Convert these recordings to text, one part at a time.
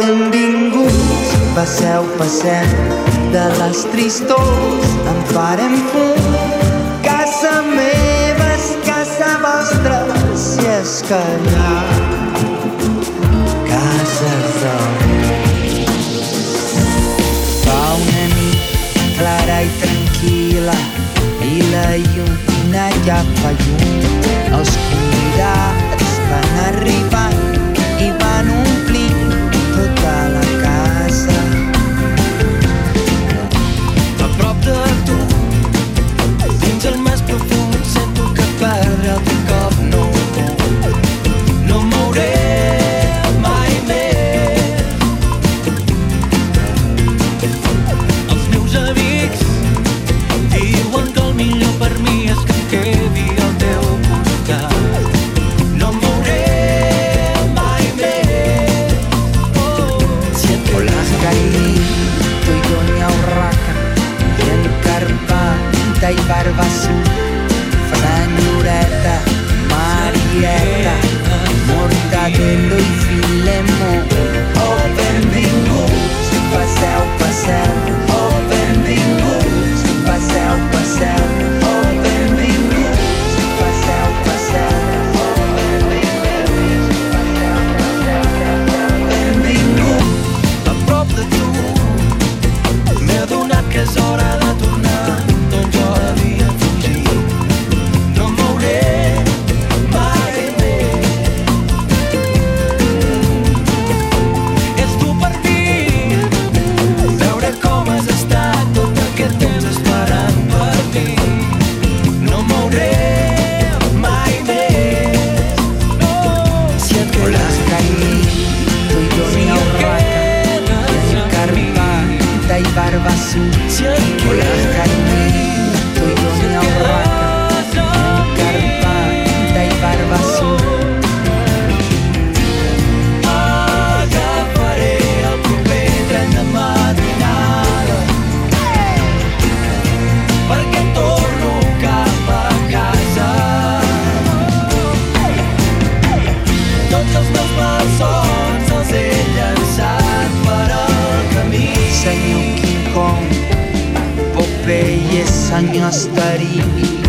benvinguts, passeu, passem de les tristors, en farem fum. Casa meva és casa vostra, si és que hi ha cases d'or. Fa una nit clara i tranquil·la i la llum ja fa llum. Els convidats van arribar e barba azul Hola. sangue a starini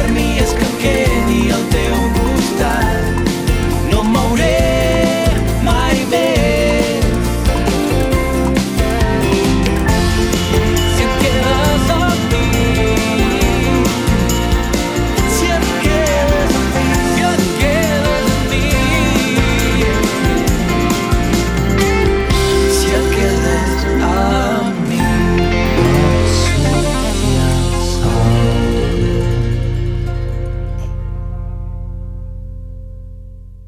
por mí.